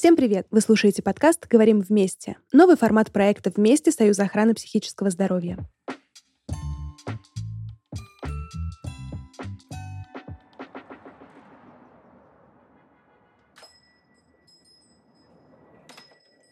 Всем привет! Вы слушаете подкаст «Говорим вместе». Новый формат проекта «Вместе. Союз охраны психического здоровья».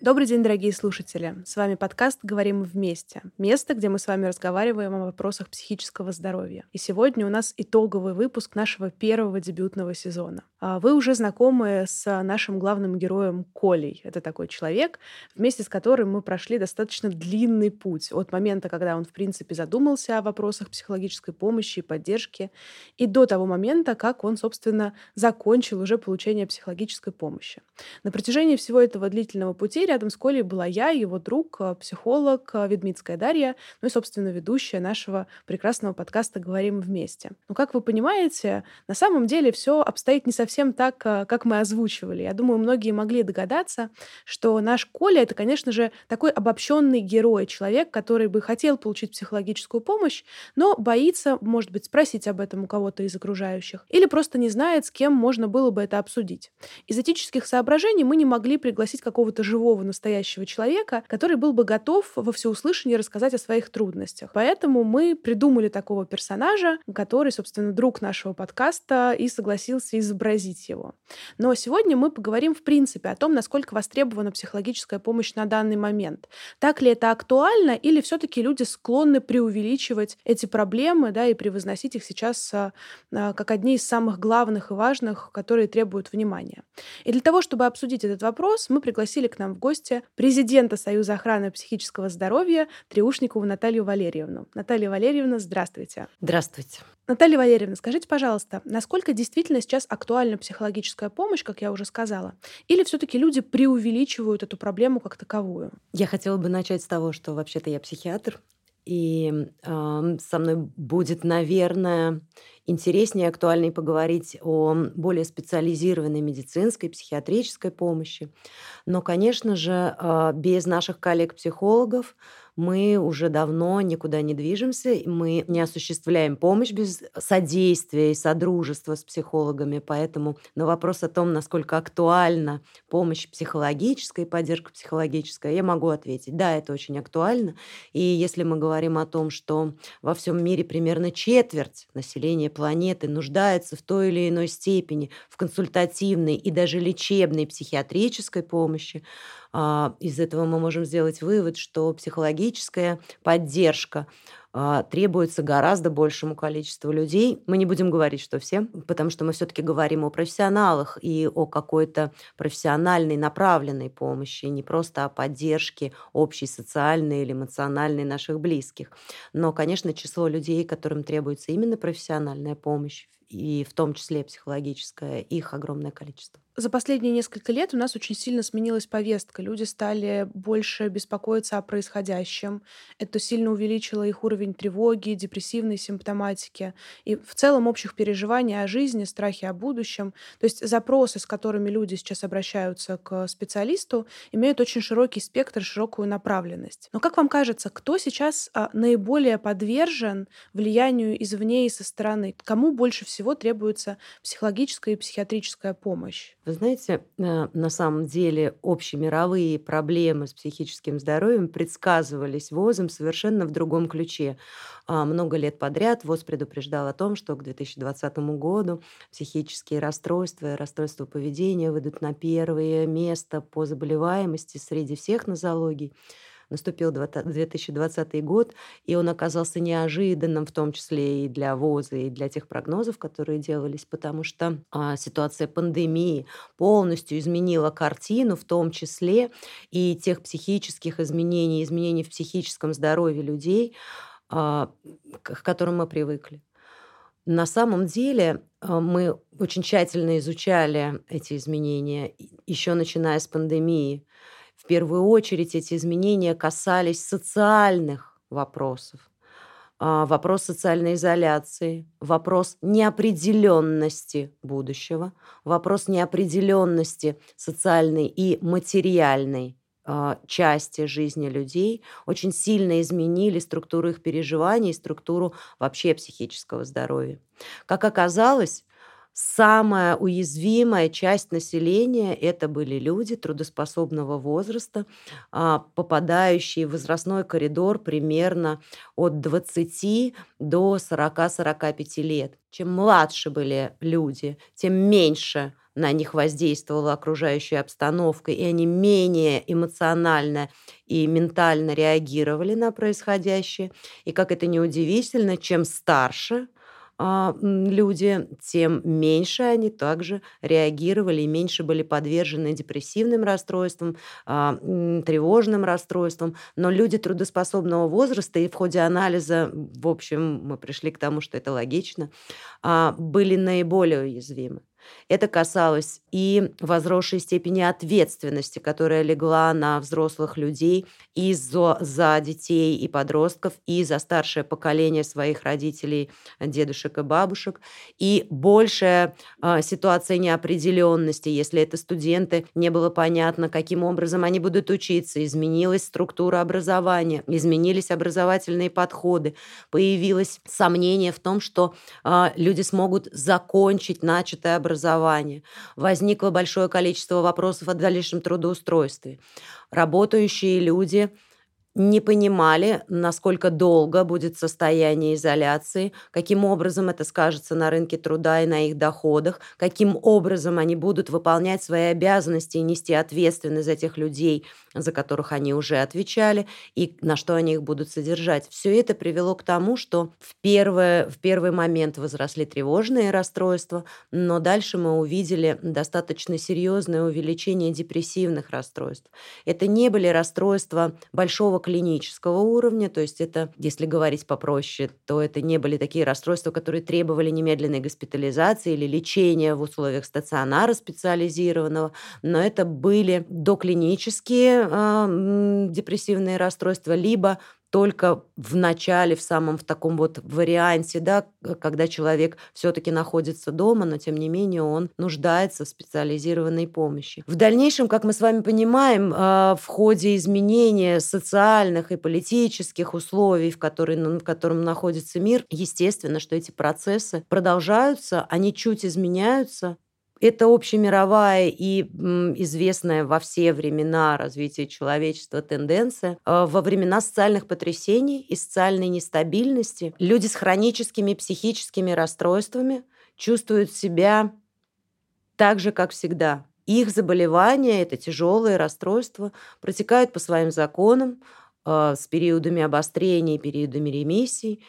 Добрый день, дорогие слушатели. С вами подкаст «Говорим вместе». Место, где мы с вами разговариваем о вопросах психического здоровья. И сегодня у нас итоговый выпуск нашего первого дебютного сезона. А вы уже знакомы с нашим главным героем Колей. Это такой человек, вместе с которым мы прошли достаточно длинный путь от момента, когда он, в принципе, задумался о вопросах психологической помощи и поддержки, и до того момента, как он, собственно, закончил уже получение психологической помощи. На протяжении всего этого длительного пути рядом с Колей была я, его друг, э, психолог Ведмитская Дарья, ну и, собственно, ведущая нашего прекрасного подкаста «Говорим вместе». Но, как вы понимаете, на самом деле все обстоит не совсем так, э, как мы озвучивали. Я думаю, многие могли догадаться, что наш Коля — это, конечно же, такой обобщенный герой, человек, который бы хотел получить психологическую помощь, но боится, может быть, спросить об этом у кого-то из окружающих, или просто не знает, с кем можно было бы это обсудить. Из этических соображений мы не могли пригласить какого-то живого настоящего человека, который был бы готов во всеуслышание рассказать о своих трудностях. Поэтому мы придумали такого персонажа, который, собственно, друг нашего подкаста и согласился изобразить его. Но сегодня мы поговорим, в принципе, о том, насколько востребована психологическая помощь на данный момент. Так ли это актуально, или все-таки люди склонны преувеличивать эти проблемы да, и превозносить их сейчас а, а, как одни из самых главных и важных, которые требуют внимания. И для того, чтобы обсудить этот вопрос, мы пригласили к нам в гости президента Союза охраны психического здоровья Триушникову Наталью Валерьевну. Наталья Валерьевна, здравствуйте. Здравствуйте. Наталья Валерьевна, скажите, пожалуйста, насколько действительно сейчас актуальна психологическая помощь, как я уже сказала, или все-таки люди преувеличивают эту проблему как таковую? Я хотела бы начать с того, что вообще-то я психиатр, и э, со мной будет, наверное, интереснее и актуальнее поговорить о более специализированной медицинской, психиатрической помощи. Но, конечно же, э, без наших коллег-психологов мы уже давно никуда не движемся, мы не осуществляем помощь без содействия и содружества с психологами, поэтому на вопрос о том, насколько актуальна помощь психологическая поддержка психологическая, я могу ответить, да, это очень актуально. И если мы говорим о том, что во всем мире примерно четверть населения планеты нуждается в той или иной степени в консультативной и даже лечебной психиатрической помощи, а, из этого мы можем сделать вывод, что психологическая поддержка требуется гораздо большему количеству людей. Мы не будем говорить, что все, потому что мы все-таки говорим о профессионалах и о какой-то профессиональной направленной помощи, не просто о поддержке общей социальной или эмоциональной наших близких. Но, конечно, число людей, которым требуется именно профессиональная помощь, и в том числе психологическая, их огромное количество за последние несколько лет у нас очень сильно сменилась повестка. Люди стали больше беспокоиться о происходящем. Это сильно увеличило их уровень тревоги, депрессивной симптоматики и в целом общих переживаний о жизни, страхи о будущем. То есть запросы, с которыми люди сейчас обращаются к специалисту, имеют очень широкий спектр, широкую направленность. Но как вам кажется, кто сейчас а, наиболее подвержен влиянию извне и со стороны? Кому больше всего требуется психологическая и психиатрическая помощь? Вы знаете, э, на самом деле общемировые проблемы с психическим здоровьем предсказывались ВОЗом совершенно в другом ключе. А, много лет подряд ВОЗ предупреждал о том, что к 2020 году психические расстройства расстройства поведения выйдут на первое место по заболеваемости среди всех нозологий наступил 2020 год, и он оказался неожиданным, в том числе и для ВОЗа, и для тех прогнозов, которые делались, потому что а, ситуация пандемии полностью изменила картину, в том числе и тех психических изменений, изменений в психическом здоровье людей, а, к которым мы привыкли. На самом деле а, мы очень тщательно изучали эти изменения, еще начиная с пандемии первую очередь эти изменения касались социальных вопросов. А, вопрос социальной изоляции, вопрос неопределенности будущего, вопрос неопределенности социальной и материальной а, части жизни людей очень сильно изменили структуру их переживаний, структуру вообще психического здоровья. Как оказалось, самая уязвимая часть населения это были люди трудоспособного возраста, а, попадающие в возрастной коридор примерно от 20 до 40-45 лет. Чем младше были люди, тем меньше на них воздействовала окружающая обстановка, и они менее эмоционально и ментально реагировали на происходящее. И как это неудивительно, чем старше люди, тем меньше они также реагировали и меньше были подвержены депрессивным расстройствам, а, тревожным расстройствам. Но люди трудоспособного возраста, и в ходе анализа, в общем, мы пришли к тому, что это логично, а, были наиболее уязвимы. Это касалось и возросшей степени ответственности, которая легла на взрослых людей и за, за детей и подростков, и за старшее поколение своих родителей, дедушек и бабушек, и большая э, ситуация неопределенности, если это студенты, не было понятно, каким образом они будут учиться, изменилась структура образования, изменились образовательные подходы, появилось сомнение в том, что э, люди смогут закончить начатое образование. Возникло большое количество вопросов о дальнейшем трудоустройстве. Работающие люди – не понимали, насколько долго будет состояние изоляции, каким образом это скажется на рынке труда и на их доходах, каким образом они будут выполнять свои обязанности и нести ответственность за тех людей, за которых они уже отвечали, и на что они их будут содержать. Все это привело к тому, что в, первое, в первый момент возросли тревожные расстройства, но дальше мы увидели достаточно серьезное увеличение депрессивных расстройств. Это не были расстройства большого клинического уровня, то есть это, если говорить попроще, то это не были такие расстройства, которые требовали немедленной госпитализации или лечения в условиях стационара специализированного, но это были доклинические э, депрессивные расстройства, либо только в начале, в самом в таком вот варианте, да, когда человек все-таки находится дома, но тем не менее он нуждается в специализированной помощи. В дальнейшем, как мы с вами понимаем, а, в ходе изменения социальных и политических условий, в, которые, в котором находится мир, естественно, что эти процессы продолжаются, они чуть изменяются, это общемировая и известная во все времена развития человечества тенденция. А, во времена социальных потрясений и социальной нестабильности люди с хроническими психическими расстройствами чувствуют себя так же, как всегда. Их заболевания, это тяжелые расстройства, протекают по своим законам а, с периодами обострения и периодами ремиссий.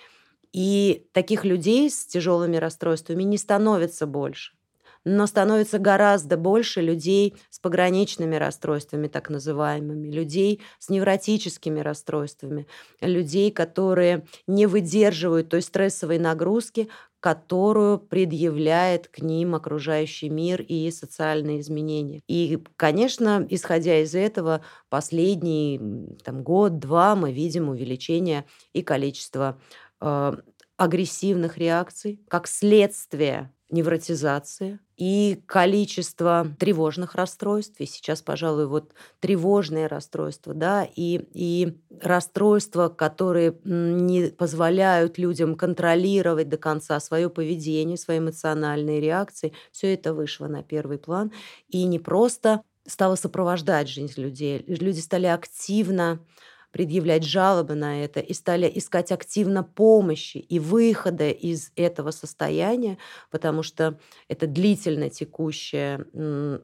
И таких людей с тяжелыми расстройствами не становится больше но становится гораздо больше людей с пограничными расстройствами, так называемыми, людей с невротическими расстройствами, людей, которые не выдерживают той стрессовой нагрузки, которую предъявляет к ним окружающий мир и социальные изменения. И, конечно, исходя из этого, последний там, год-два мы видим увеличение и количества э, агрессивных реакций как следствие невротизация и количество тревожных расстройств. И сейчас, пожалуй, вот тревожные расстройства, да, и, и расстройства, которые не позволяют людям контролировать до конца свое поведение, свои эмоциональные реакции, все это вышло на первый план. И не просто стало сопровождать жизнь людей, люди стали активно предъявлять жалобы на это и стали искать активно помощи и выхода из этого состояния, потому что это длительно текущее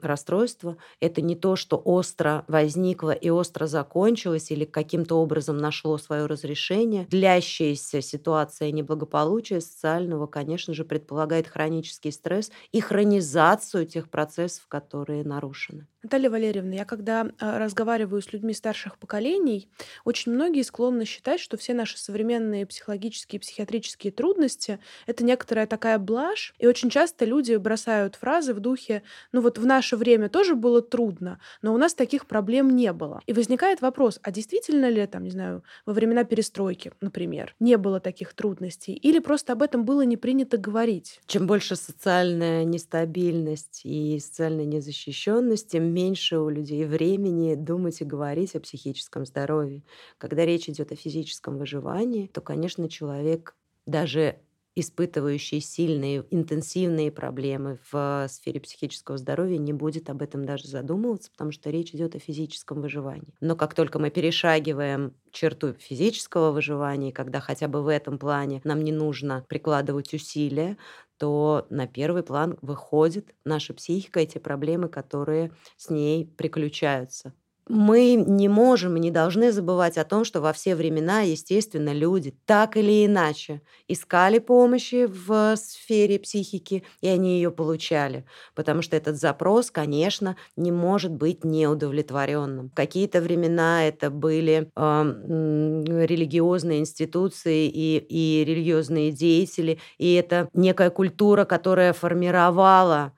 расстройство, это не то, что остро возникло и остро закончилось или каким-то образом нашло свое разрешение. Длящаяся ситуация неблагополучия социального, конечно же, предполагает хронический стресс и хронизацию тех процессов, которые нарушены. Наталья Валерьевна, я когда а, разговариваю с людьми старших поколений, очень многие склонны считать, что все наши современные психологические и психиатрические трудности — это некоторая такая блажь, и очень часто люди бросают фразы в духе «ну вот в наше время тоже было трудно, но у нас таких проблем не было». И возникает вопрос, а действительно ли, там, не знаю, во времена перестройки, например, не было таких трудностей, или просто об этом было не принято говорить? Чем больше социальная нестабильность и социальная незащищенность, тем меньше у людей времени думать и говорить о психическом здоровье. Когда речь идет о физическом выживании, то, конечно, человек даже испытывающий сильные, интенсивные проблемы в сфере психического здоровья, не будет об этом даже задумываться, потому что речь идет о физическом выживании. Но как только мы перешагиваем черту физического выживания, когда хотя бы в этом плане нам не нужно прикладывать усилия, то на первый план выходит наша психика и те проблемы, которые с ней приключаются мы не можем и не должны забывать о том, что во все времена, естественно, люди так или иначе искали помощи в сфере психики, и они ее получали. Потому что этот запрос, конечно, не может быть неудовлетворенным. В какие-то времена это были э, религиозные институции и, и религиозные деятели, и это некая культура, которая формировала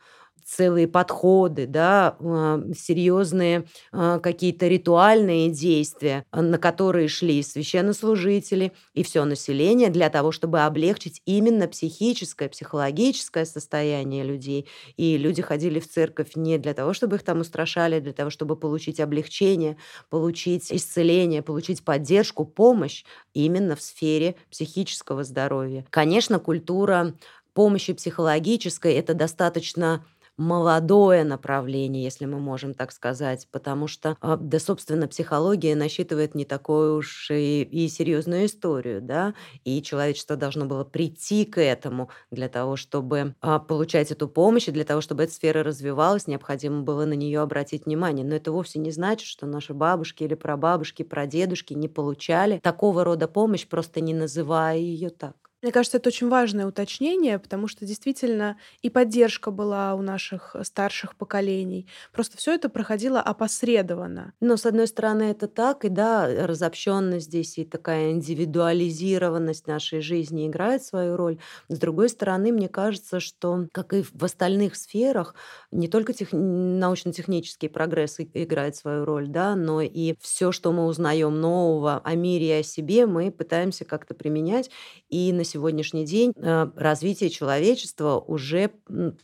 целые подходы, да, а, серьезные а, какие-то ритуальные действия, а, на которые шли священнослужители и все население для того, чтобы облегчить именно психическое, психологическое состояние людей. И люди ходили в церковь не для того, чтобы их там устрашали, для того, чтобы получить облегчение, получить исцеление, получить поддержку, помощь именно в сфере психического здоровья. Конечно, культура помощи психологической – это достаточно молодое направление, если мы можем так сказать, потому что, а, да, собственно, психология насчитывает не такую уж и, и серьезную историю, да, и человечество должно было прийти к этому для того, чтобы а, получать эту помощь, и для того, чтобы эта сфера развивалась, необходимо было на нее обратить внимание. Но это вовсе не значит, что наши бабушки или прабабушки, прадедушки не получали такого рода помощь, просто не называя ее так. Мне кажется, это очень важное уточнение, потому что действительно и поддержка была у наших э, старших поколений. Просто все это проходило опосредованно. Но, с одной стороны, это так, и да, разобщенность здесь и такая индивидуализированность нашей жизни играет свою роль. С другой стороны, мне кажется, что, как и в остальных сферах, не только тех... научно-технический прогресс играет свою роль, да, но и все, что мы узнаем нового о мире и о себе, мы пытаемся как-то применять. И на сегодняшний день э, развитие человечества уже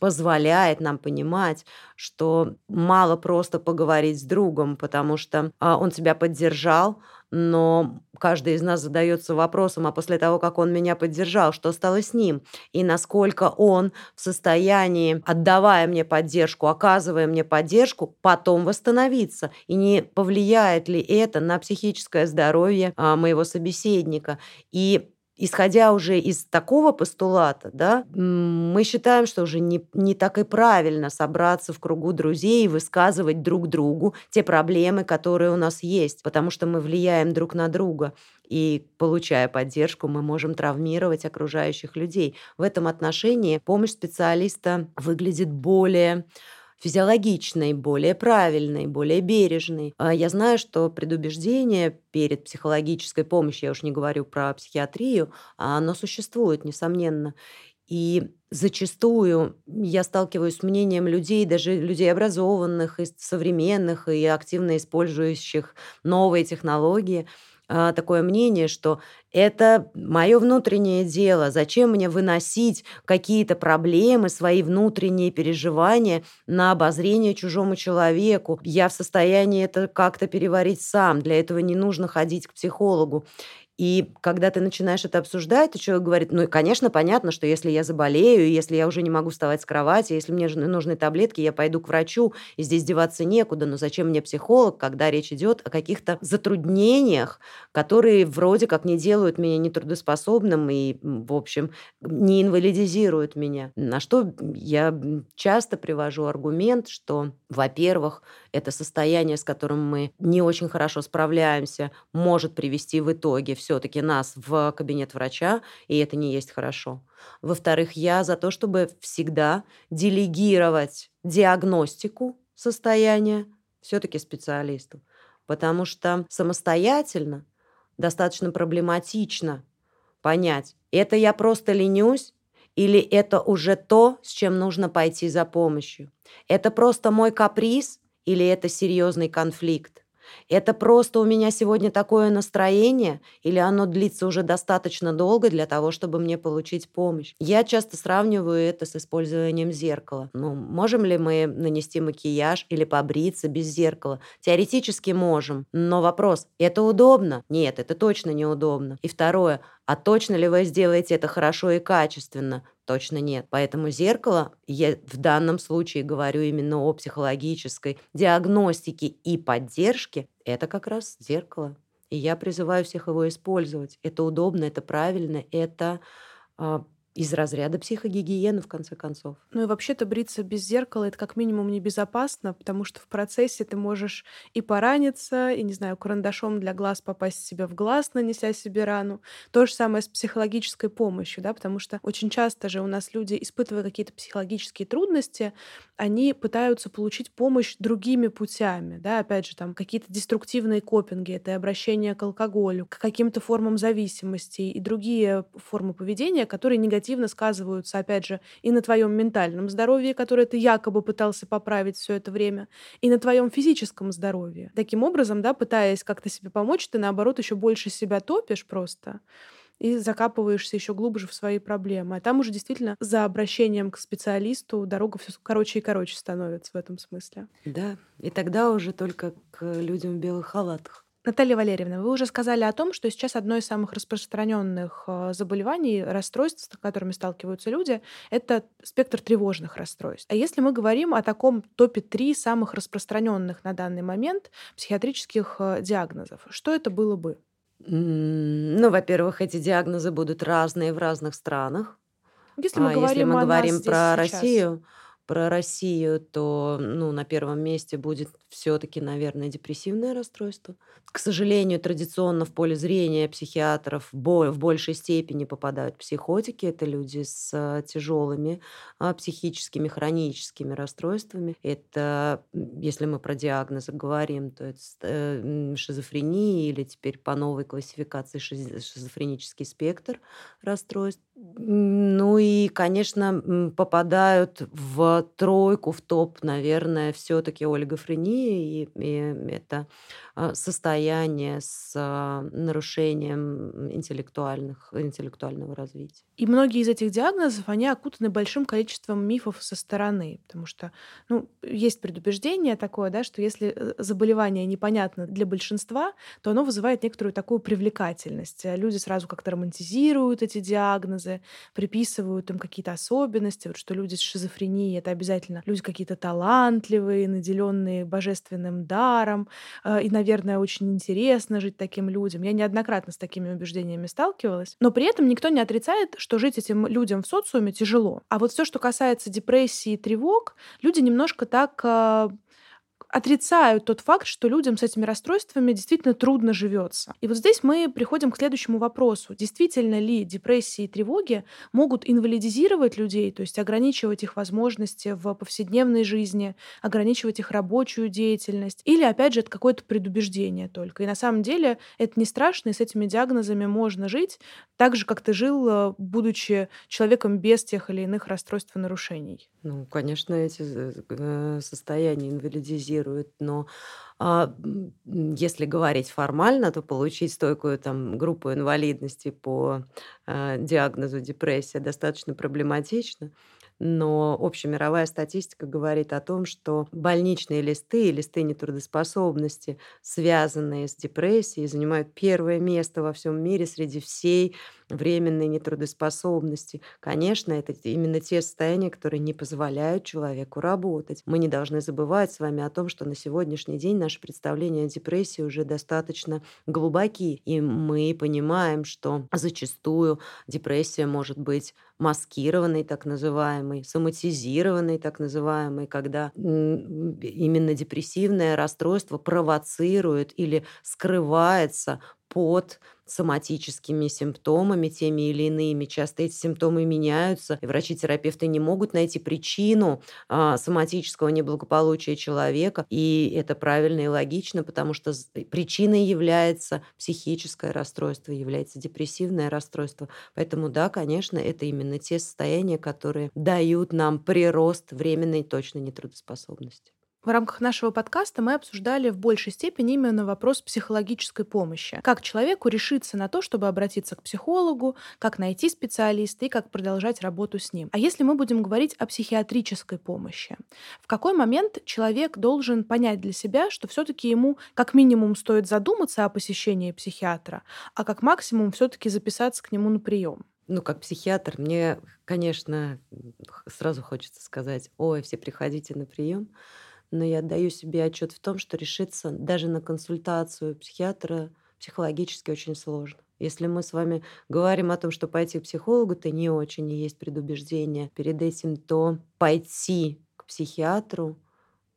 позволяет нам понимать, что мало просто поговорить с другом, потому что а, он тебя поддержал, но каждый из нас задается вопросом, а после того, как он меня поддержал, что стало с ним? И насколько он в состоянии, отдавая мне поддержку, оказывая мне поддержку, потом восстановиться? И не повлияет ли это на психическое здоровье а, моего собеседника? И исходя уже из такого постулата, да, мы считаем, что уже не, не так и правильно собраться в кругу друзей и высказывать друг другу те проблемы, которые у нас есть, потому что мы влияем друг на друга. И получая поддержку, мы можем травмировать окружающих людей. В этом отношении помощь специалиста выглядит более физиологичной, более правильной, более бережной. А я знаю, что предубеждение перед психологической помощью, я уж не говорю про психиатрию, а оно существует, несомненно. И зачастую я сталкиваюсь с мнением людей, даже людей образованных, и современных, и активно использующих новые технологии – а, такое мнение, что это мое внутреннее дело, зачем мне выносить какие-то проблемы, свои внутренние переживания на обозрение чужому человеку. Я в состоянии это как-то переварить сам, для этого не нужно ходить к психологу. И когда ты начинаешь это обсуждать, то человек говорит, ну, конечно, понятно, что если я заболею, если я уже не могу вставать с кровати, если мне нужны таблетки, я пойду к врачу, и здесь деваться некуда, но зачем мне психолог, когда речь идет о каких-то затруднениях, которые вроде как не делают меня нетрудоспособным и, в общем, не инвалидизируют меня. На что я часто привожу аргумент, что, во-первых, это состояние, с которым мы не очень хорошо справляемся, может привести в итоге все-таки нас в кабинет врача, и это не есть хорошо. Во-вторых, я за то, чтобы всегда делегировать диагностику состояния все-таки специалисту, потому что самостоятельно достаточно проблематично понять, это я просто ленюсь или это уже то, с чем нужно пойти за помощью. Это просто мой каприз или это серьезный конфликт? Это просто у меня сегодня такое настроение, или оно длится уже достаточно долго для того, чтобы мне получить помощь? Я часто сравниваю это с использованием зеркала. Ну, можем ли мы нанести макияж или побриться без зеркала? Теоретически можем, но вопрос, это удобно? Нет, это точно неудобно. И второе, А точно ли вы сделаете это хорошо и качественно? Точно нет. Поэтому зеркало, я в данном случае говорю именно о психологической диагностике и поддержке, это как раз зеркало. И я призываю всех его использовать. Это удобно, это правильно, это а, из разряда психогигиены, в конце концов. Ну и вообще-то бриться без зеркала это как минимум небезопасно, потому что в процессе ты можешь и пораниться, и, не знаю, карандашом для глаз попасть себе в глаз, нанеся себе рану. То же самое с психологической помощью, да, потому что очень часто же у нас люди, испытывая какие-то психологические трудности, они пытаются получить помощь другими путями, да, опять же, там какие-то деструктивные копинги, это обращение к алкоголю, к каким-то формам зависимости и другие формы поведения, которые негативно негативно сказываются, опять же, и на твоем ментальном здоровье, которое ты якобы пытался поправить все это время, и на твоем физическом здоровье. Таким образом, да, пытаясь как-то себе помочь, ты наоборот еще больше себя топишь просто и закапываешься еще глубже в свои проблемы. А там уже действительно за обращением к специалисту дорога все короче и короче становится в этом смысле. Да, и тогда уже только к людям в белых халатах. Наталья Валерьевна, вы уже сказали о том, что сейчас одно из самых распространенных э, заболеваний, расстройств, с которыми сталкиваются люди, это спектр тревожных расстройств. А если мы говорим о таком топе 3 самых распространенных на данный момент психиатрических э, диагнозов, что это было бы? Ну, во-первых, эти диагнозы будут разные в разных странах. Если мы а говорим, если мы говорим про сейчас. Россию, про Россию, то ну, на первом месте будет все-таки, наверное, депрессивное расстройство. К сожалению, традиционно в поле зрения психиатров в большей степени попадают психотики. Это люди с тяжелыми а, психическими, хроническими расстройствами. Это, если мы про диагнозы говорим, то это э, шизофрения или теперь по новой классификации шизофренический спектр расстройств. Ну и, конечно, попадают в тройку, в топ, наверное, все-таки олигофрения, и, и это а, состояние с а, нарушением интеллектуальных, интеллектуального развития. И многие из этих диагнозов, они окутаны большим количеством мифов со стороны, потому что ну, есть предубеждение такое, да, что если э, заболевание непонятно для большинства, то оно вызывает некоторую такую привлекательность. Люди сразу как-то романтизируют эти диагнозы, приписывают им какие-то особенности, вот что люди с шизофренией — это обязательно люди какие-то талантливые, наделенные божественным даром, э, и, наверное, очень интересно жить таким людям. Я неоднократно с такими убеждениями сталкивалась. Но при этом никто не отрицает, что жить этим людям в социуме тяжело. А вот все, что касается депрессии и тревог, люди немножко так э, отрицают тот факт, что людям с этими расстройствами действительно трудно живется. И вот здесь мы приходим к следующему вопросу. Действительно ли депрессии и тревоги могут инвалидизировать людей, то есть ограничивать их возможности в повседневной жизни, ограничивать их рабочую деятельность? Или, опять же, это какое-то предубеждение только? И на самом деле это не страшно, и с этими диагнозами можно жить так же, как ты жил, э, будучи человеком без тех или иных расстройств и нарушений. Ну, конечно, эти э, состояния инвалидизируют реагируют, но а, если говорить формально, то получить стойкую там, группу инвалидности по а, диагнозу депрессия достаточно проблематично. Но общемировая статистика говорит о том, что больничные листы и листы нетрудоспособности, связанные с депрессией, занимают первое место во всем мире среди всей временной нетрудоспособности. Конечно, это именно те состояния, которые не позволяют человеку работать. Мы не должны забывать с вами о том, что на сегодняшний день наши представления о депрессии уже достаточно глубоки, и мы понимаем, что зачастую депрессия может быть маскированной, так называемой, соматизированной, так называемой, когда именно депрессивное расстройство провоцирует или скрывается под соматическими симптомами, теми или иными. Часто эти симптомы меняются, и врачи-терапевты не могут найти причину а, соматического неблагополучия человека, и это правильно и логично, потому что причиной является психическое расстройство, является депрессивное расстройство. Поэтому да, конечно, это именно те состояния, которые дают нам прирост временной точной нетрудоспособности. В рамках нашего подкаста мы обсуждали в большей степени именно вопрос психологической помощи. Как человеку решиться на то, чтобы обратиться к психологу, как найти специалиста и как продолжать работу с ним. А если мы будем говорить о психиатрической помощи? В какой момент человек должен понять для себя, что все-таки ему как минимум стоит задуматься о посещении психиатра, а как максимум все-таки записаться к нему на прием? Ну, как психиатр, мне, конечно, сразу хочется сказать, ой, все приходите на прием но я отдаю себе отчет в том, что решиться даже на консультацию психиатра психологически очень сложно. Если мы с вами говорим о том, что пойти к психологу, то не очень и есть предубеждение перед этим, то пойти к психиатру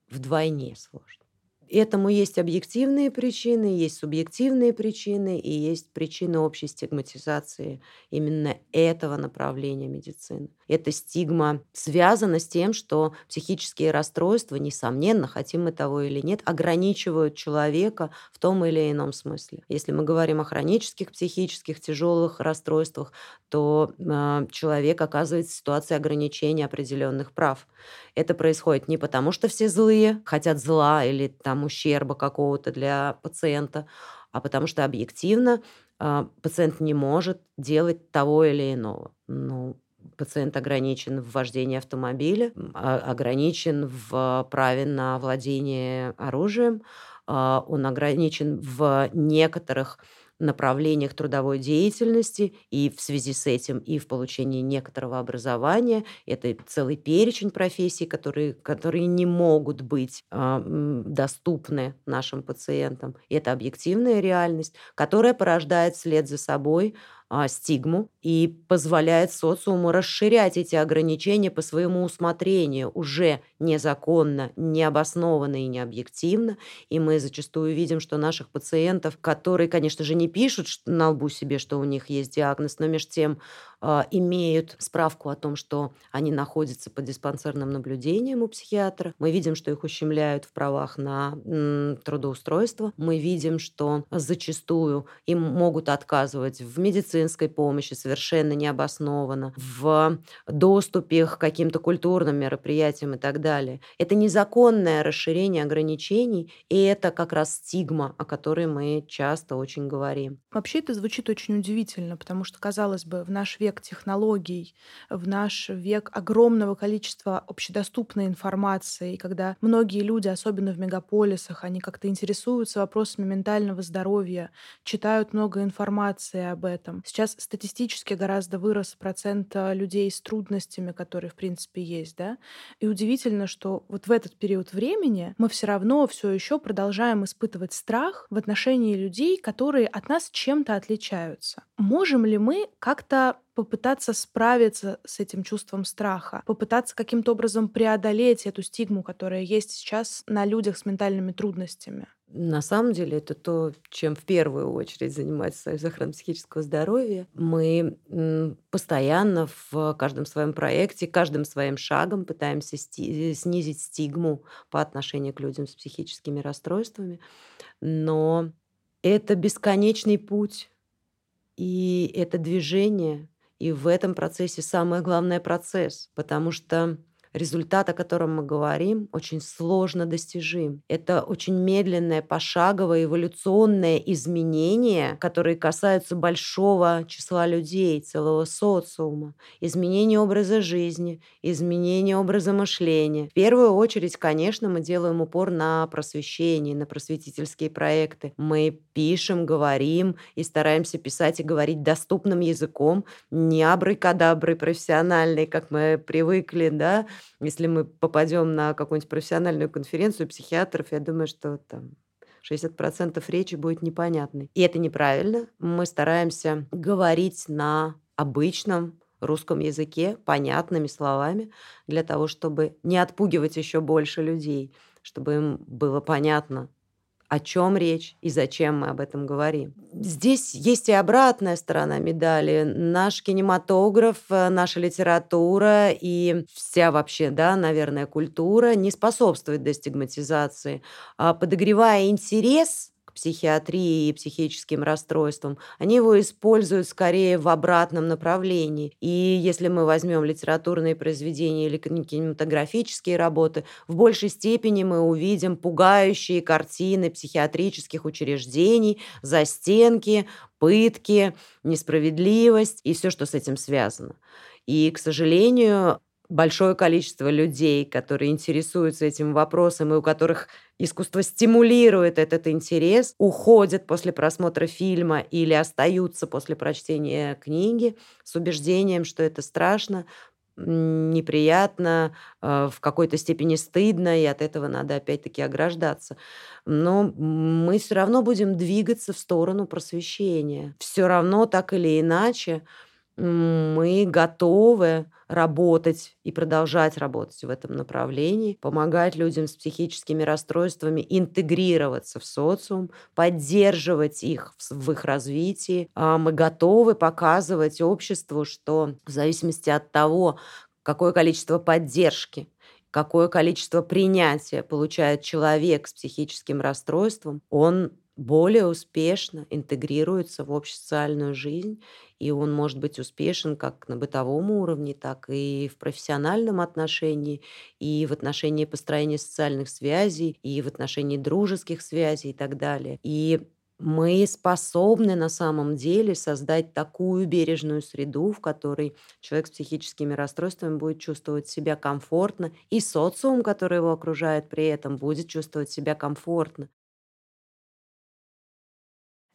вдвойне сложно. Этому есть объективные причины, есть субъективные причины и есть причины общей стигматизации именно этого направления медицины. Эта стигма связана с тем, что психические расстройства, несомненно, хотим мы того или нет, ограничивают человека в том или ином смысле. Если мы говорим о хронических психических тяжелых расстройствах, то э, человек оказывается в ситуации ограничения определенных прав. Это происходит не потому, что все злые, хотят зла или там ущерба какого-то для пациента, а потому что объективно э, пациент не может делать того или иного. Ну, пациент ограничен в вождении автомобиля, а, ограничен в праве на владение оружием, а, он ограничен в некоторых направлениях трудовой деятельности и в связи с этим и в получении некоторого образования. Это целый перечень профессий, которые, которые не могут быть э, доступны нашим пациентам. Это объективная реальность, которая порождает вслед за собой а, стигму и позволяет социуму расширять эти ограничения по своему усмотрению уже незаконно, необоснованно и необъективно. И мы зачастую видим, что наших пациентов, которые, конечно же, не пишут на лбу себе, что у них есть диагноз, но между тем имеют справку о том, что они находятся под диспансерным наблюдением у психиатра. Мы видим, что их ущемляют в правах на трудоустройство. Мы видим, что зачастую им могут отказывать в медицинской помощи совершенно необоснованно, в доступе к каким-то культурным мероприятиям и так далее. Это незаконное расширение ограничений, и это как раз стигма, о которой мы часто очень говорим. Вообще это звучит очень удивительно, потому что, казалось бы, в наш век век технологий, в наш век огромного количества общедоступной информации, когда многие люди, особенно в мегаполисах, они как-то интересуются вопросами ментального здоровья, читают много информации об этом. Сейчас статистически гораздо вырос процент а, людей с трудностями, которые, в принципе, есть, да. И удивительно, что вот в этот период времени мы все равно все еще продолжаем испытывать страх в отношении людей, которые от нас чем-то отличаются. Можем ли мы как-то попытаться справиться с этим чувством страха, попытаться каким-то образом преодолеть эту стигму, которая есть сейчас на людях с ментальными трудностями? На самом деле это то, чем в первую очередь занимается Союз охраны психического здоровья. Мы постоянно в каждом своем проекте, каждым своим шагом пытаемся снизить стигму по отношению к людям с психическими расстройствами. Но это бесконечный путь, и это движение, и в этом процессе самое главное процесс, потому что результат, о котором мы говорим, очень сложно достижим. Это очень медленное, пошаговое, эволюционное изменение, которые касаются большого числа людей, целого социума. Изменение образа жизни, изменение образа мышления. В первую очередь, конечно, мы делаем упор на просвещение, на просветительские проекты. Мы пишем, говорим и стараемся писать и говорить доступным языком, не абракадаброй профессиональной, как мы привыкли, да, если мы попадем на какую-нибудь профессиональную конференцию психиатров, я думаю, что там 60% речи будет непонятной. И это неправильно. Мы стараемся говорить на обычном русском языке, понятными словами, для того, чтобы не отпугивать еще больше людей, чтобы им было понятно, о чем речь и зачем мы об этом говорим. Здесь есть и обратная сторона медали. Наш кинематограф, э, наша литература и вся вообще, да, наверное, культура не способствует дестигматизации, а подогревая интерес психиатрии и психическим расстройствам, они его используют скорее в обратном направлении. И если мы возьмем литературные произведения или кинематографические работы, в большей степени мы увидим пугающие картины психиатрических учреждений, застенки, пытки, несправедливость и все, что с этим связано. И, к сожалению, большое количество людей, которые интересуются этим вопросом и у которых искусство стимулирует этот интерес, уходят после просмотра фильма или остаются после прочтения книги с убеждением, что это страшно, неприятно, э, в какой-то степени стыдно, и от этого надо опять-таки ограждаться. Но мы все равно будем двигаться в сторону просвещения. Все равно так или иначе мы готовы работать и продолжать работать в этом направлении, помогать людям с психическими расстройствами интегрироваться в социум, поддерживать их в их развитии. А мы готовы показывать обществу, что в зависимости от того, какое количество поддержки какое количество принятия получает человек с психическим расстройством, он более успешно интегрируется в общесоциальную жизнь, и он может быть успешен как на бытовом уровне, так и в профессиональном отношении, и в отношении построения социальных связей, и в отношении дружеских связей и так далее. И мы способны на самом деле создать такую бережную среду, в которой человек с психическими расстройствами будет чувствовать себя комфортно, и социум, который его окружает при этом, будет чувствовать себя комфортно.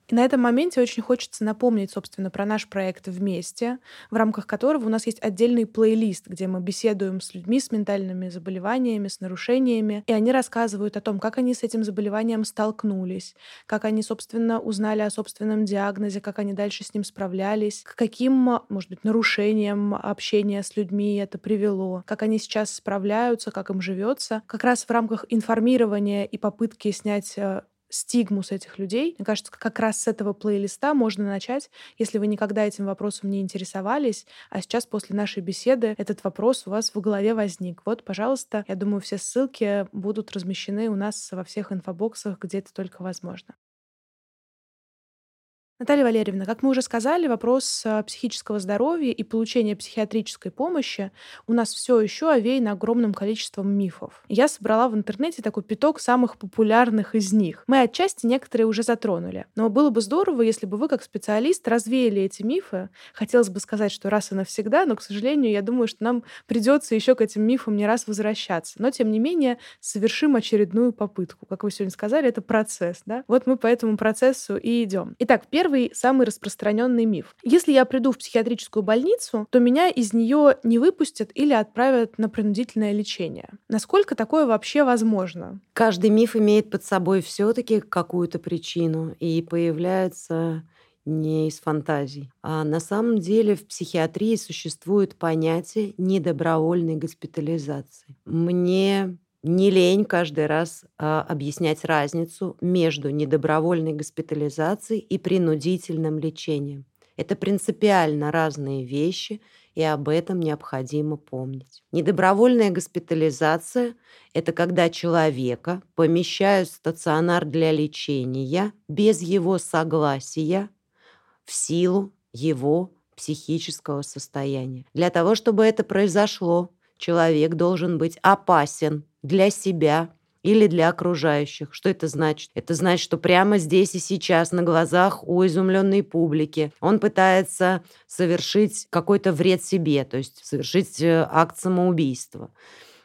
И на этом моменте очень хочется напомнить, собственно, про наш проект «Вместе», в рамках которого у нас есть отдельный плейлист, где мы беседуем с людьми с ментальными заболеваниями, с нарушениями, и они рассказывают о том, как они с этим заболеванием столкнулись, как они, собственно, узнали о собственном диагнозе, как они дальше с ним справлялись, к каким, может быть, нарушениям общения с людьми это привело, как они сейчас справляются, как им живется. Как раз в рамках информирования и попытки снять э, стигму с этих людей. Мне кажется, как раз с этого плейлиста можно начать, если вы никогда этим вопросом не интересовались, а сейчас после нашей беседы этот вопрос у вас в голове возник. Вот, пожалуйста, я думаю, все ссылки будут размещены у нас во всех инфобоксах, где это только возможно. Наталья Валерьевна, как мы уже сказали, вопрос э, психического здоровья и получения психиатрической помощи у нас все еще овеян огромным количеством мифов. Я собрала в интернете такой пяток самых популярных из них. Мы отчасти некоторые уже затронули. Но было бы здорово, если бы вы, как специалист, развеяли эти мифы. Хотелось бы сказать, что раз и навсегда, но, к сожалению, я думаю, что нам придется еще к этим мифам не раз возвращаться. Но, тем не менее, совершим очередную попытку. Как вы сегодня сказали, это процесс. Да? Вот мы по этому процессу и идем. Итак, первый первый, самый распространенный миф. Если я приду в психиатрическую больницу, то меня из нее не выпустят или отправят на принудительное лечение. Насколько такое вообще возможно? Каждый миф имеет под собой все-таки какую-то причину и появляется не из фантазий. А на самом деле в психиатрии существует понятие недобровольной госпитализации. Мне не лень каждый раз а, объяснять разницу между недобровольной госпитализацией и принудительным лечением. Это принципиально разные вещи, и об этом необходимо помнить. Недобровольная госпитализация – это когда человека помещают в стационар для лечения без его согласия в силу его психического состояния. Для того, чтобы это произошло, человек должен быть опасен для себя или для окружающих. Что это значит? Это значит, что прямо здесь и сейчас, на глазах у изумленной публики, он пытается совершить какой-то вред себе, то есть совершить э, акт самоубийства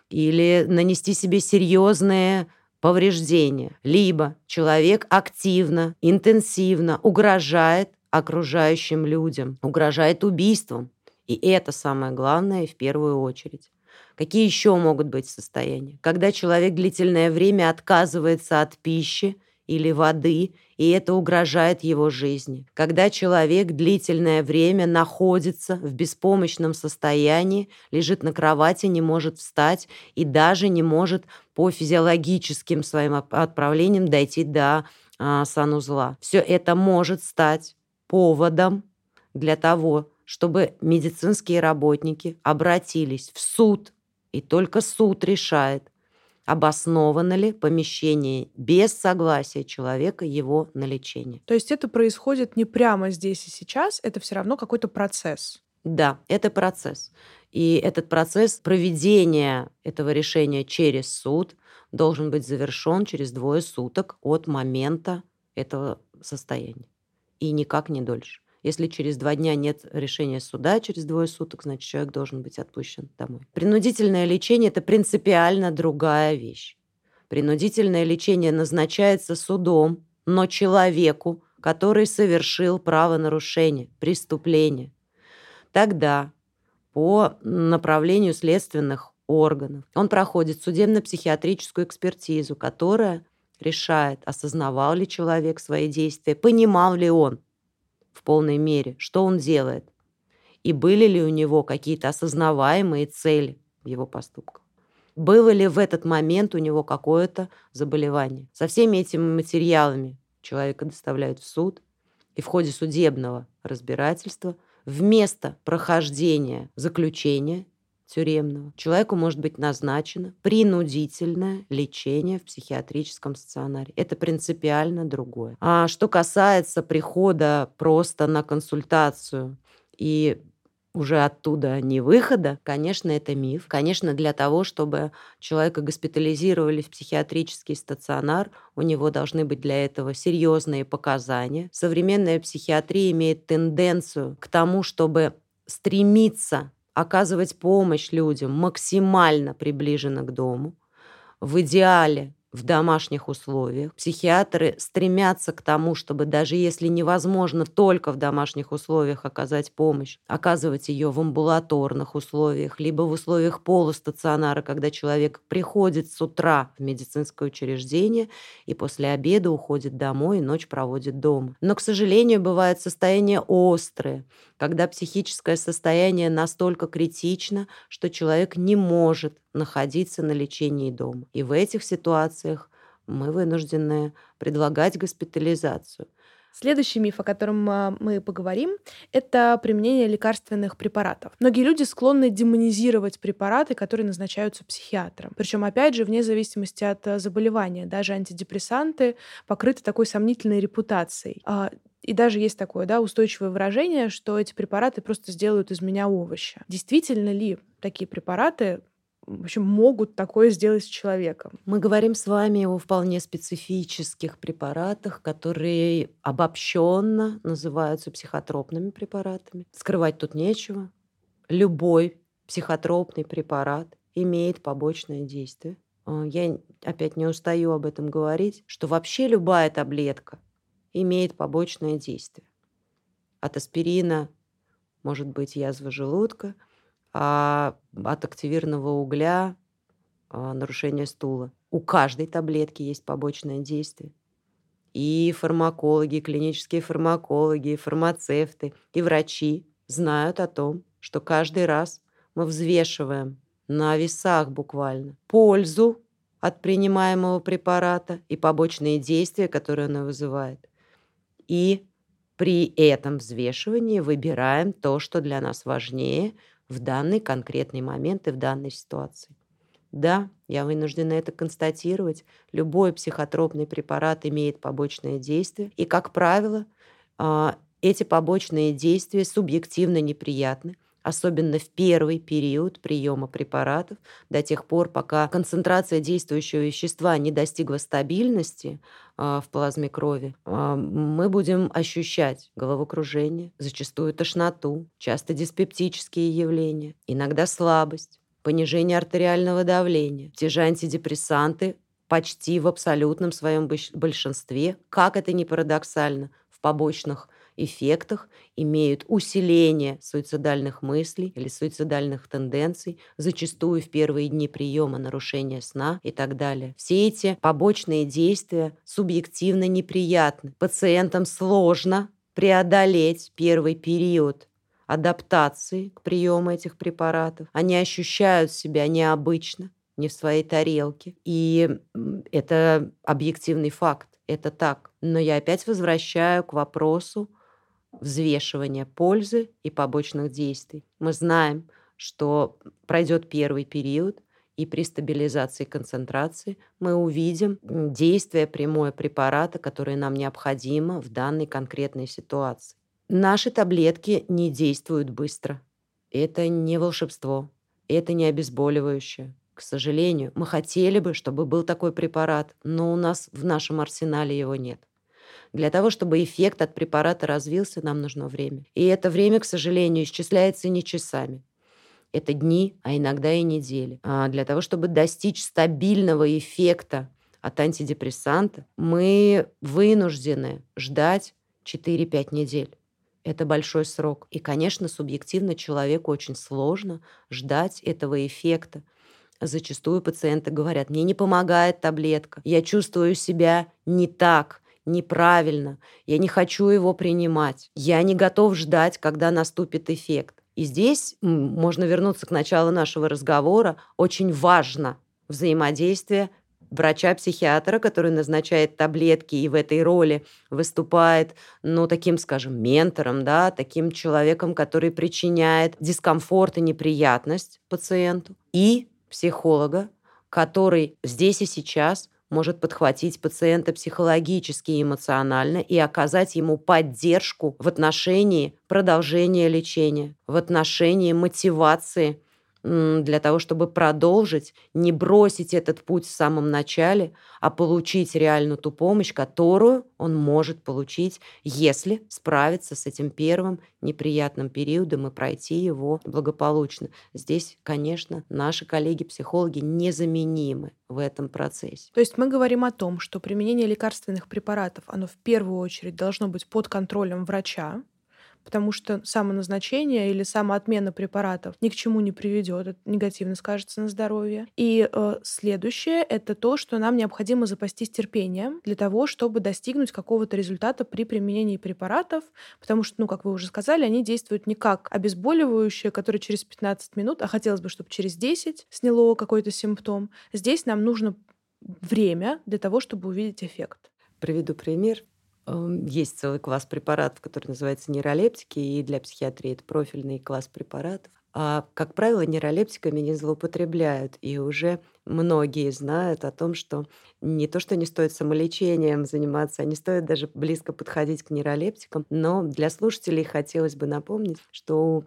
или нанести себе серьезные повреждения. Либо человек активно, интенсивно угрожает окружающим людям, угрожает убийством. И это самое главное в первую очередь. Какие еще могут быть состояния? Когда человек длительное время отказывается от пищи или воды, и это угрожает его жизни. Когда человек длительное время находится в беспомощном состоянии, лежит на кровати, не может встать и даже не может по физиологическим своим отправлениям дойти до а, санузла. Все это может стать поводом для того, чтобы медицинские работники обратились в суд и только суд решает, обосновано ли помещение без согласия человека его на лечение. То есть это происходит не прямо здесь и сейчас, это все равно какой-то процесс. Да, это процесс. И этот процесс проведения этого решения через суд должен быть завершен через двое суток от момента этого состояния. И никак не дольше. Если через два дня нет решения суда, через двое суток, значит, человек должен быть отпущен домой. Принудительное лечение – это принципиально другая вещь. Принудительное лечение назначается судом, но человеку, который совершил правонарушение, преступление. Тогда по направлению следственных органов он проходит судебно-психиатрическую экспертизу, которая решает, осознавал ли человек свои действия, понимал ли он в полной мере, что он делает, и были ли у него какие-то осознаваемые цели в его поступках. Было ли в этот момент у него какое-то заболевание. Со всеми этими материалами человека доставляют в суд, и в ходе судебного разбирательства вместо прохождения заключения тюремного человеку может быть назначено принудительное лечение в психиатрическом стационаре. Это принципиально другое. А что касается прихода просто на консультацию и уже оттуда не выхода, конечно, это миф. Конечно, для того, чтобы человека госпитализировали в психиатрический стационар, у него должны быть для этого серьезные показания. Современная психиатрия имеет тенденцию к тому, чтобы стремиться оказывать помощь людям максимально приближенно к дому, в идеале в домашних условиях. Психиатры стремятся к тому, чтобы даже если невозможно только в домашних условиях оказать помощь, оказывать ее в амбулаторных условиях, либо в условиях полустационара, когда человек приходит с утра в медицинское учреждение и после обеда уходит домой и ночь проводит дома. Но, к сожалению, бывают состояния острые, когда психическое состояние настолько критично, что человек не может находиться на лечении дома. И в этих ситуациях мы вынуждены предлагать госпитализацию. Следующий миф, о котором а, мы поговорим, это применение лекарственных препаратов. Многие люди склонны демонизировать препараты, которые назначаются психиатром. Причем, опять же, вне зависимости от а, заболевания. Даже антидепрессанты покрыты такой сомнительной репутацией. А, и даже есть такое да, устойчивое выражение, что эти препараты просто сделают из меня овоща. Действительно ли такие препараты в общем, могут такое сделать с человеком. Мы говорим с вами о вполне специфических препаратах, которые обобщенно называются психотропными препаратами. Скрывать тут нечего. Любой психотропный препарат имеет побочное действие. А, я опять не устаю об этом говорить, что вообще любая таблетка имеет побочное действие. От аспирина может быть язва желудка – а, от активированного угля а, нарушение стула. У каждой таблетки есть побочное действие. И фармакологи, клинические фармакологи, фармацевты, и врачи знают о том, что каждый раз мы взвешиваем на весах буквально пользу от принимаемого препарата и побочные действия, которые он вызывает. И при этом взвешивании выбираем то, что для нас важнее, в данный конкретный момент и в данной ситуации. Да, я вынуждена это констатировать. Любой психотропный препарат имеет побочное действие. И, как правило, а, эти побочные действия субъективно неприятны особенно в первый период приема препаратов, до тех пор, пока концентрация действующего вещества не достигла стабильности э, в плазме крови, э, мы будем ощущать головокружение, зачастую тошноту, часто диспептические явления, иногда слабость, понижение артериального давления. Те же антидепрессанты почти в абсолютном своем большинстве, как это ни парадоксально, в побочных эффектах имеют усиление суицидальных мыслей или суицидальных тенденций, зачастую в первые дни приема нарушения сна и так далее. Все эти побочные действия субъективно неприятны. Пациентам сложно преодолеть первый период адаптации к приему этих препаратов. Они ощущают себя необычно, не в своей тарелке. И это объективный факт. Это так. Но я опять возвращаю к вопросу взвешивания пользы и побочных действий. Мы знаем, что пройдет первый период, и при стабилизации концентрации мы увидим действие прямое препарата, которое нам необходимо в данной конкретной ситуации. Наши таблетки не действуют быстро. Это не волшебство, это не обезболивающее. К сожалению, мы хотели бы, чтобы был такой препарат, но у нас в нашем арсенале его нет. Для того, чтобы эффект от препарата развился, нам нужно время. И это время, к сожалению, исчисляется не часами. Это дни, а иногда и недели. А для того, чтобы достичь стабильного эффекта от антидепрессанта, мы вынуждены ждать 4-5 недель. Это большой срок. И, конечно, субъективно человеку очень сложно ждать этого эффекта. Зачастую пациенты говорят, мне не помогает таблетка, я чувствую себя не так, неправильно, я не хочу его принимать, я не готов ждать, когда наступит эффект. И здесь можно вернуться к началу нашего разговора. Очень важно взаимодействие врача-психиатра, который назначает таблетки и в этой роли выступает, ну, таким, скажем, ментором, да, таким человеком, который причиняет дискомфорт и неприятность пациенту, и психолога, который здесь и сейчас может подхватить пациента психологически и эмоционально и оказать ему поддержку в отношении продолжения лечения, в отношении мотивации для того, чтобы продолжить, не бросить этот путь в самом начале, а получить реально ту помощь, которую он может получить, если справиться с этим первым неприятным периодом и пройти его благополучно. Здесь, конечно, наши коллеги-психологи незаменимы в этом процессе. То есть мы говорим о том, что применение лекарственных препаратов, оно в первую очередь должно быть под контролем врача, потому что самоназначение или самоотмена препаратов ни к чему не приведет, это негативно скажется на здоровье. И э, следующее это то, что нам необходимо запастись терпением для того, чтобы достигнуть какого-то результата при применении препаратов, потому что, ну, как вы уже сказали, они действуют не как обезболивающее, которое через 15 минут, а хотелось бы, чтобы через 10 сняло какой-то симптом. Здесь нам нужно время для того, чтобы увидеть эффект. Приведу пример. Есть целый класс препаратов, который называется нейролептики, и для психиатрии это профильный класс препаратов. А, как правило, нейролептиками не злоупотребляют, и уже многие знают о том, что не то, что не стоит самолечением заниматься, а не стоит даже близко подходить к нейролептикам, но для слушателей хотелось бы напомнить, что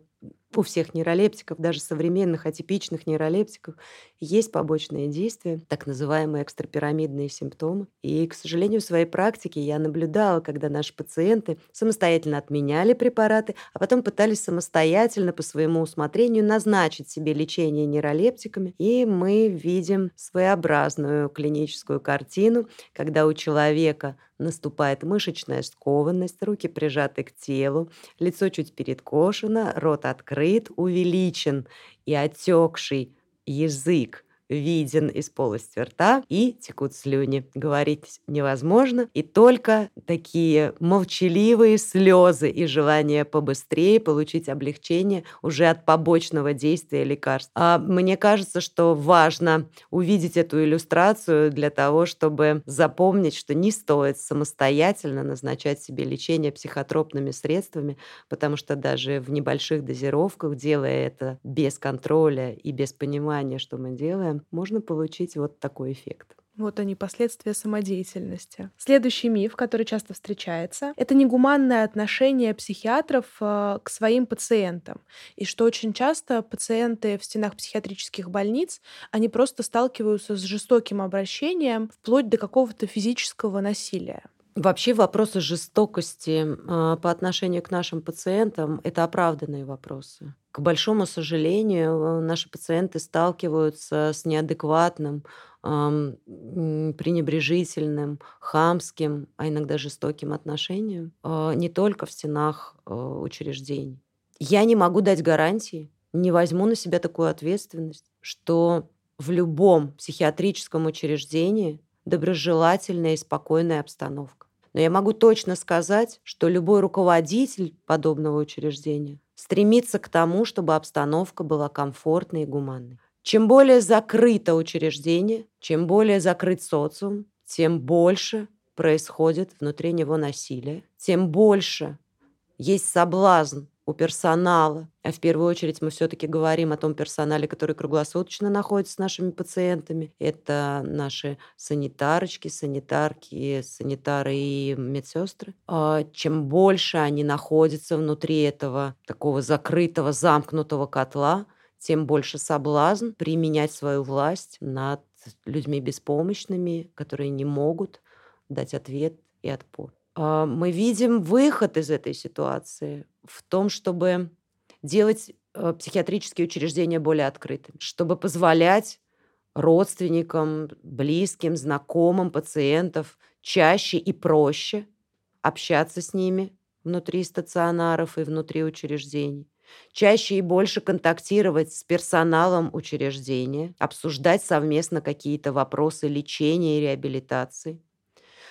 у всех нейролептиков, даже современных атипичных нейролептиков, есть побочные действия, так называемые экстрапирамидные симптомы. И, к сожалению, в своей практике я наблюдала, когда наши пациенты самостоятельно отменяли препараты, а потом пытались самостоятельно по своему усмотрению назначить себе лечение нейролептиками. И мы видим своеобразную клиническую картину, когда у человека наступает мышечная скованность, руки прижаты к телу, лицо чуть передкошено, рот открыт, увеличен и отекший язык виден из полости рта и текут слюни. Говорить невозможно, и только такие молчаливые слезы и желание побыстрее получить облегчение уже от побочного действия лекарств. А мне кажется, что важно увидеть эту иллюстрацию для того, чтобы запомнить, что не стоит самостоятельно назначать себе лечение психотропными средствами, потому что даже в небольших дозировках, делая это без контроля и без понимания, что мы делаем, можно получить вот такой эффект. Вот они, последствия самодеятельности. Следующий миф, который часто встречается, это негуманное отношение психиатров э, к своим пациентам. И что очень часто пациенты в стенах психиатрических больниц, они просто сталкиваются с жестоким обращением вплоть до какого-то физического насилия. Вообще вопросы жестокости э, по отношению к нашим пациентам – это оправданные вопросы. К большому сожалению, наши пациенты сталкиваются с неадекватным, пренебрежительным, хамским, а иногда жестоким отношением а, не только в стенах а, учреждений. Я не могу дать гарантии, не возьму на себя такую ответственность, что в любом психиатрическом учреждении доброжелательная и спокойная обстановка. Но я могу точно сказать, что любой руководитель подобного учреждения стремится к тому, чтобы обстановка была комфортной и гуманной. Чем более закрыто учреждение, чем более закрыт социум, тем больше происходит внутри него насилия, тем больше есть соблазн у персонала, а в первую очередь мы все-таки говорим о том персонале, который круглосуточно находится с нашими пациентами. Это наши санитарочки, санитарки, санитары и медсестры. А чем больше они находятся внутри этого такого закрытого, замкнутого котла, тем больше соблазн применять свою власть над людьми беспомощными, которые не могут дать ответ и отпор. А, мы видим выход из этой ситуации в том, чтобы делать э, психиатрические учреждения более открытыми, чтобы позволять родственникам, близким, знакомым пациентов чаще и проще общаться с ними внутри стационаров и внутри учреждений, чаще и больше контактировать с персоналом учреждения, обсуждать совместно какие-то вопросы лечения и реабилитации –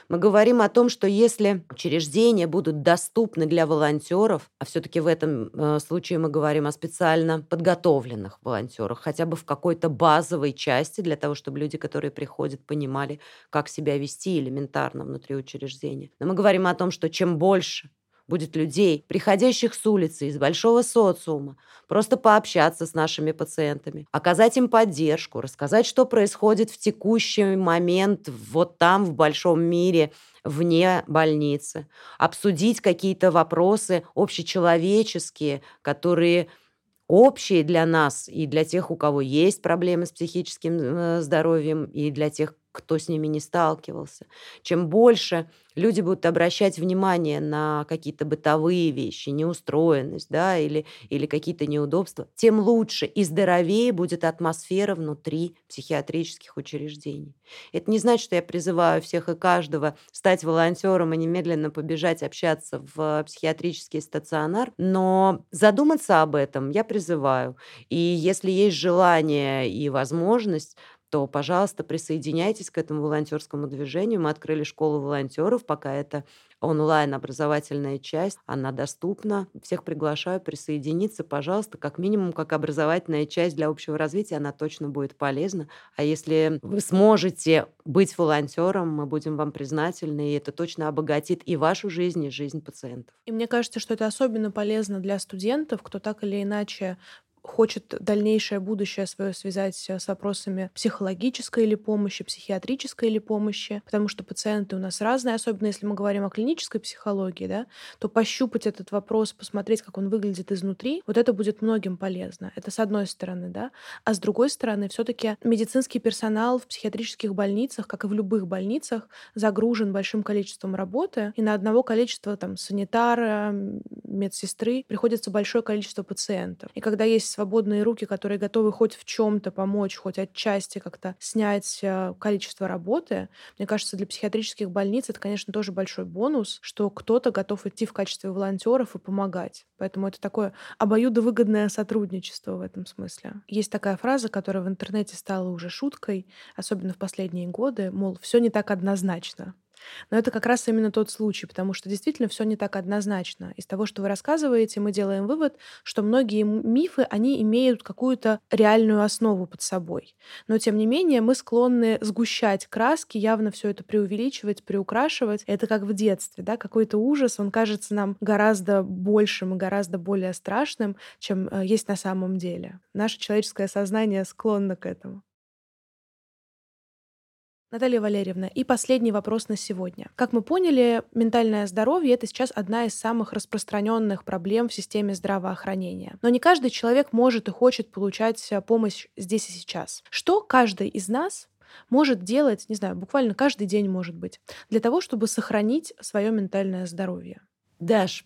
мы говорим о том, что если учреждения будут доступны для волонтеров, а все-таки в этом э, случае мы говорим о специально подготовленных волонтерах, хотя бы в какой-то базовой части для того, чтобы люди, которые приходят, понимали, как себя вести элементарно внутри учреждения. Но мы говорим о том, что чем больше будет людей, приходящих с улицы, из большого социума, просто пообщаться с нашими пациентами, оказать им поддержку, рассказать, что происходит в текущий момент вот там, в большом мире, вне больницы, обсудить какие-то вопросы общечеловеческие, которые общие для нас и для тех, у кого есть проблемы с психическим э, здоровьем, и для тех, кто с ними не сталкивался. Чем больше люди будут обращать внимание на какие-то бытовые вещи, неустроенность, да, или, или какие-то неудобства, тем лучше и здоровее будет атмосфера внутри психиатрических учреждений. Это не значит, что я призываю всех и каждого стать волонтером и немедленно побежать общаться в психиатрический стационар, но задуматься об этом я призываю. И если есть желание и возможность, то, пожалуйста, присоединяйтесь к этому волонтерскому движению. Мы открыли школу волонтеров, пока это онлайн-образовательная часть, она доступна. Всех приглашаю присоединиться, пожалуйста, как минимум, как образовательная часть для общего развития, она точно будет полезна. А если вы сможете быть волонтером, мы будем вам признательны, и это точно обогатит и вашу жизнь, и жизнь пациентов. И мне кажется, что это особенно полезно для студентов, кто так или иначе хочет дальнейшее будущее свое связать э, с вопросами психологической или помощи, психиатрической или помощи, потому что пациенты у нас разные, особенно если мы говорим о клинической психологии, да, то пощупать этот вопрос, посмотреть, как он выглядит изнутри, вот это будет многим полезно. Это с одной стороны, да. А с другой стороны, все таки медицинский персонал в психиатрических больницах, как и в любых больницах, загружен большим количеством работы, и на одного количества там санитара, медсестры приходится большое количество пациентов. И когда есть свободные руки, которые готовы хоть в чем-то помочь, хоть отчасти как-то снять э, количество работы, мне кажется, для психиатрических больниц это, конечно, тоже большой бонус, что кто-то готов идти в качестве волонтеров и помогать. Поэтому это такое обоюдовыгодное сотрудничество в этом смысле. Есть такая фраза, которая в интернете стала уже шуткой, особенно в последние годы, мол, все не так однозначно. Но это как раз именно тот случай, потому что действительно все не так однозначно. Из того, что вы рассказываете, мы делаем вывод, что многие мифы, они имеют какую-то реальную основу под собой. Но тем не менее мы склонны сгущать краски, явно все это преувеличивать, приукрашивать. Это как в детстве, да, какой-то ужас, он кажется нам гораздо большим и гораздо более страшным, чем э, есть на самом деле. Наше человеческое сознание склонно к этому. Наталья Валерьевна, и последний вопрос на сегодня. Как мы поняли, ментальное здоровье — это сейчас одна из самых распространенных проблем в системе здравоохранения. Но не каждый человек может и хочет получать э, помощь здесь и сейчас. Что каждый из нас может делать, не знаю, буквально каждый день, может быть, для того, чтобы сохранить свое ментальное здоровье? Даш,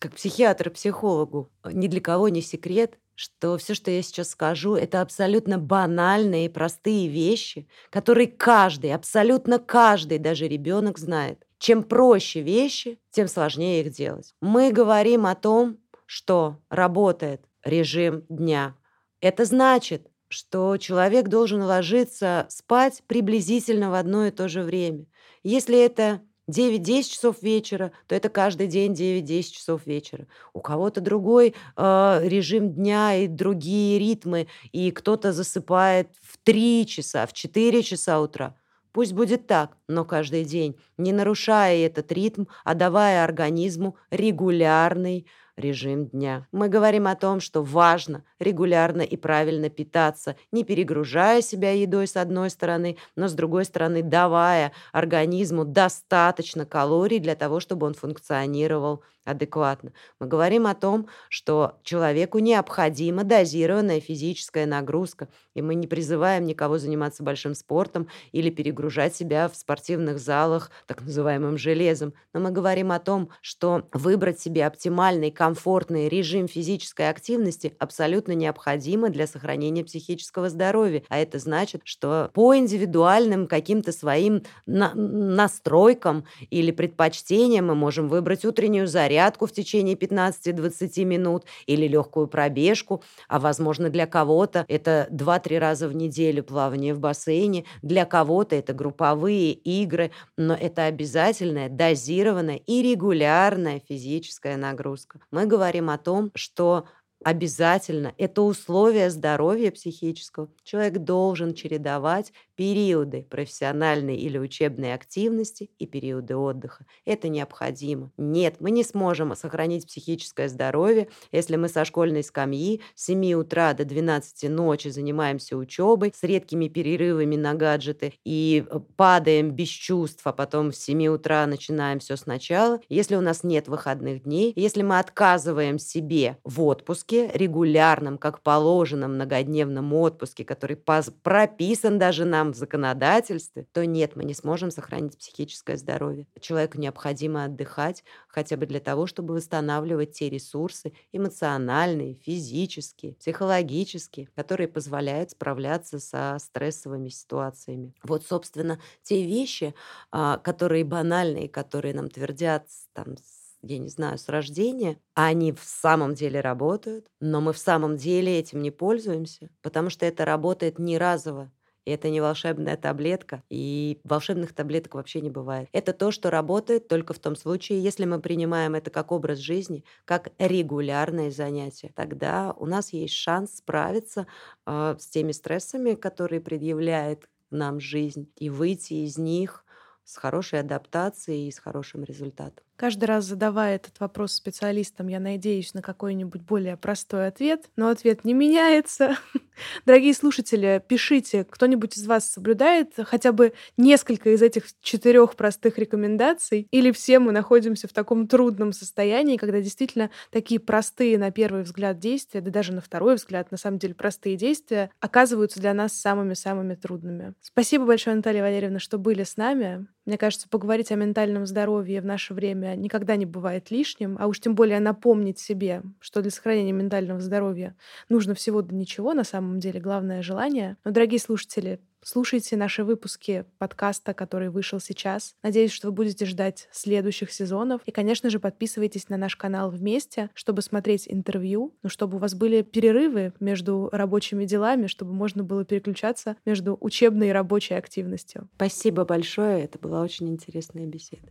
как психиатр и психологу, ни для кого не секрет, что все, что я сейчас скажу, это абсолютно банальные и простые вещи, которые каждый, абсолютно каждый, даже ребенок знает. Чем проще вещи, тем сложнее их делать. Мы говорим о том, что работает режим дня. Это значит, что человек должен ложиться спать приблизительно в одно и то же время. Если это 9-10 часов вечера, то это каждый день 9-10 часов вечера. У кого-то другой э, режим дня и другие ритмы, и кто-то засыпает в 3 часа, в 4 часа утра. Пусть будет так, но каждый день, не нарушая этот ритм, а давая организму регулярный режим дня. Мы говорим о том, что важно регулярно и правильно питаться, не перегружая себя едой с одной стороны, но с другой стороны давая организму достаточно калорий для того, чтобы он функционировал адекватно. Мы говорим о том, что человеку необходима дозированная физическая нагрузка, и мы не призываем никого заниматься большим спортом или перегружать себя в спортивных залах так называемым железом. Но мы говорим о том, что выбрать себе оптимальный, комфортный режим физической активности абсолютно необходимо для сохранения психического здоровья. А это значит, что по индивидуальным каким-то своим на настройкам или предпочтениям мы можем выбрать утреннюю зарядку, зарядку в течение 15-20 минут или легкую пробежку, а возможно для кого-то это 2-3 раза в неделю плавание в бассейне, для кого-то это групповые игры, но это обязательная, дозированная и регулярная физическая нагрузка. Мы говорим о том, что обязательно, это условие здоровья психического. Человек должен чередовать периоды профессиональной или учебной активности и периоды отдыха. Это необходимо. Нет, мы не сможем сохранить психическое здоровье, если мы со школьной скамьи с 7 утра до 12 ночи занимаемся учебой с редкими перерывами на гаджеты и э, падаем без чувств, а потом с 7 утра начинаем все сначала. Если у нас нет выходных дней, если мы отказываем себе в отпуске регулярном, как положено, многодневном отпуске, который прописан даже нам в законодательстве, то нет, мы не сможем сохранить психическое здоровье. Человеку необходимо отдыхать хотя бы для того, чтобы восстанавливать те ресурсы эмоциональные, физические, психологические, которые позволяют справляться со стрессовыми ситуациями. Вот, собственно, те вещи, а, которые банальные, которые нам твердят там, я не знаю, с рождения, они в самом деле работают, но мы в самом деле этим не пользуемся, потому что это работает не разово. И это не волшебная таблетка, и волшебных таблеток вообще не бывает. Это то, что работает только в том случае, если мы принимаем это как образ жизни, как регулярное занятие. Тогда у нас есть шанс справиться э, с теми стрессами, которые предъявляет нам жизнь, и выйти из них с хорошей адаптацией и с хорошим результатом. Каждый раз задавая этот вопрос специалистам, я надеюсь на какой-нибудь более простой ответ, но ответ не меняется. Дорогие слушатели, пишите, кто-нибудь из вас соблюдает хотя бы несколько из этих четырех простых рекомендаций, или все мы находимся в таком трудном состоянии, когда действительно такие простые на первый взгляд действия, да даже на второй взгляд, на самом деле простые действия, оказываются для нас самыми-самыми трудными. Спасибо большое, Наталья Валерьевна, что были с нами. Мне кажется, поговорить о ментальном здоровье в наше время никогда не бывает лишним, а уж тем более напомнить себе, что для сохранения ментального здоровья нужно всего до ничего, на самом деле, главное — желание. Но, дорогие слушатели, Слушайте наши выпуски подкаста, который вышел сейчас. Надеюсь, что вы будете ждать следующих сезонов. И, конечно же, подписывайтесь на наш канал вместе, чтобы смотреть интервью, ну, чтобы у вас были перерывы между рабочими делами, чтобы можно было переключаться между учебной и рабочей активностью. Спасибо большое. Это была очень интересная беседа.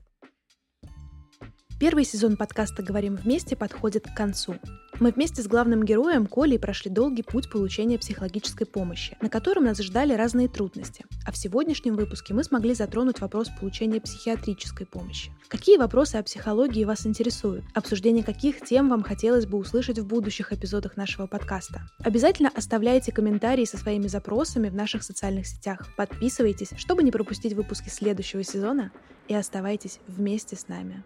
Первый сезон подкаста «Говорим вместе» подходит к концу. Мы вместе с главным героем Колей прошли долгий путь получения психологической помощи, на котором нас ждали разные трудности. А в сегодняшнем выпуске мы смогли затронуть вопрос получения психиатрической помощи. Какие вопросы о психологии вас интересуют? Обсуждение каких тем вам хотелось бы услышать в будущих эпизодах нашего подкаста? Обязательно оставляйте комментарии со своими запросами в наших социальных сетях. Подписывайтесь, чтобы не пропустить выпуски следующего сезона и оставайтесь вместе с нами.